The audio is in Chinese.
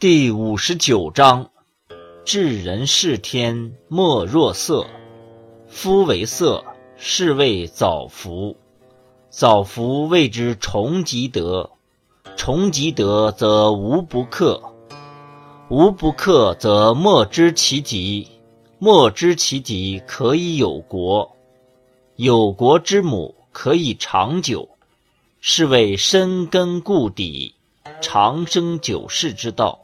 第五十九章：治人事天，莫若色。夫为色，是谓早服。早服谓之重吉德。重吉德，则无不克。无不克，则莫知其极。莫知其极，可以有国。有国之母，可以长久。是谓深根固底，长生久世之道。